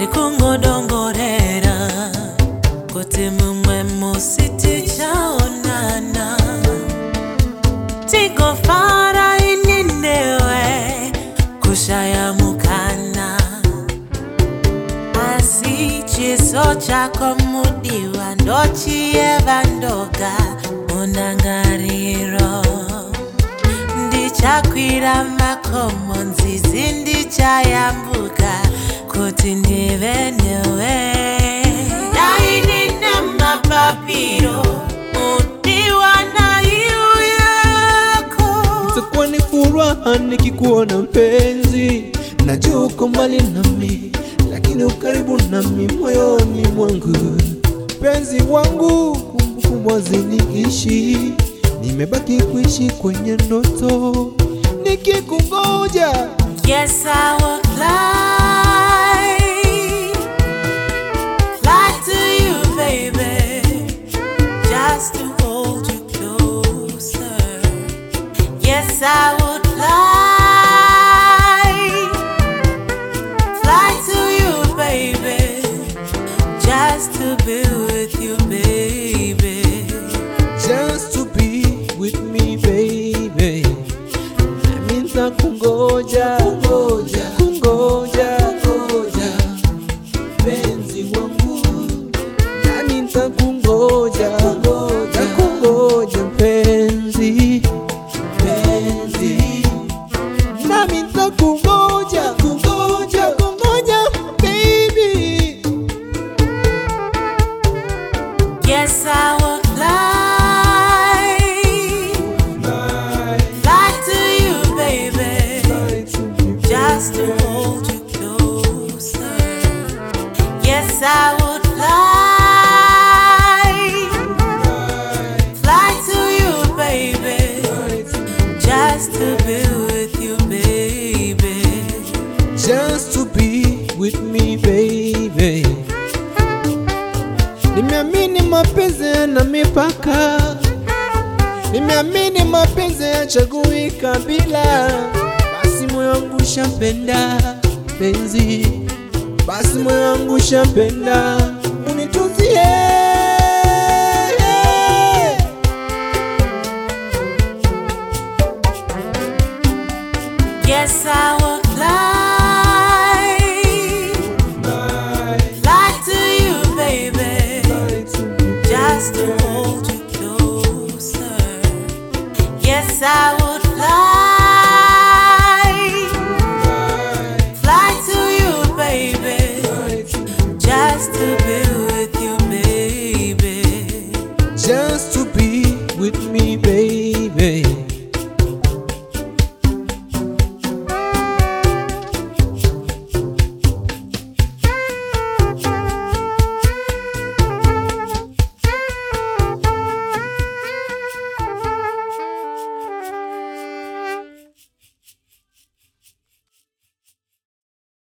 ndiri kungodongorera kuti mumwe musi tichaonana. Tigofara ini newe kushaya mukana. Asi chiso chako mudiwa ndochiyeva ndoga. Mundangariro ndichakwira makomo nzizi ndichayambuka kuti ndive newe. Mapapiro ni furaha nikikuona mpenzi, najua uko mbali nami, lakini ukaribu nami moyoni mwangu. Mpenzi wangu, kumbukumbu haziniishi, nimebaki kuishi kwenye ndoto nikikungoja. Yes, I will fly, fly to you, baby, just to hold you closer. Yes, I would nitakungoja kungoja. kungoja. Kungoja. Penzi wangu nami nitakungoja. Kungoja. Kungoja penzi penzi nami nitakungoja. Kungoja. Kungoja baby. Yes, I I would fly, fly to you, baby, just to be with you, baby. just to be with me baby. Nimeamini mapenzi yachagui kabila. Basi moyo wangu shapenda penzi, basi unituzie Yes, I would fly, fly to you, baby. just to hold you closer. Yes, I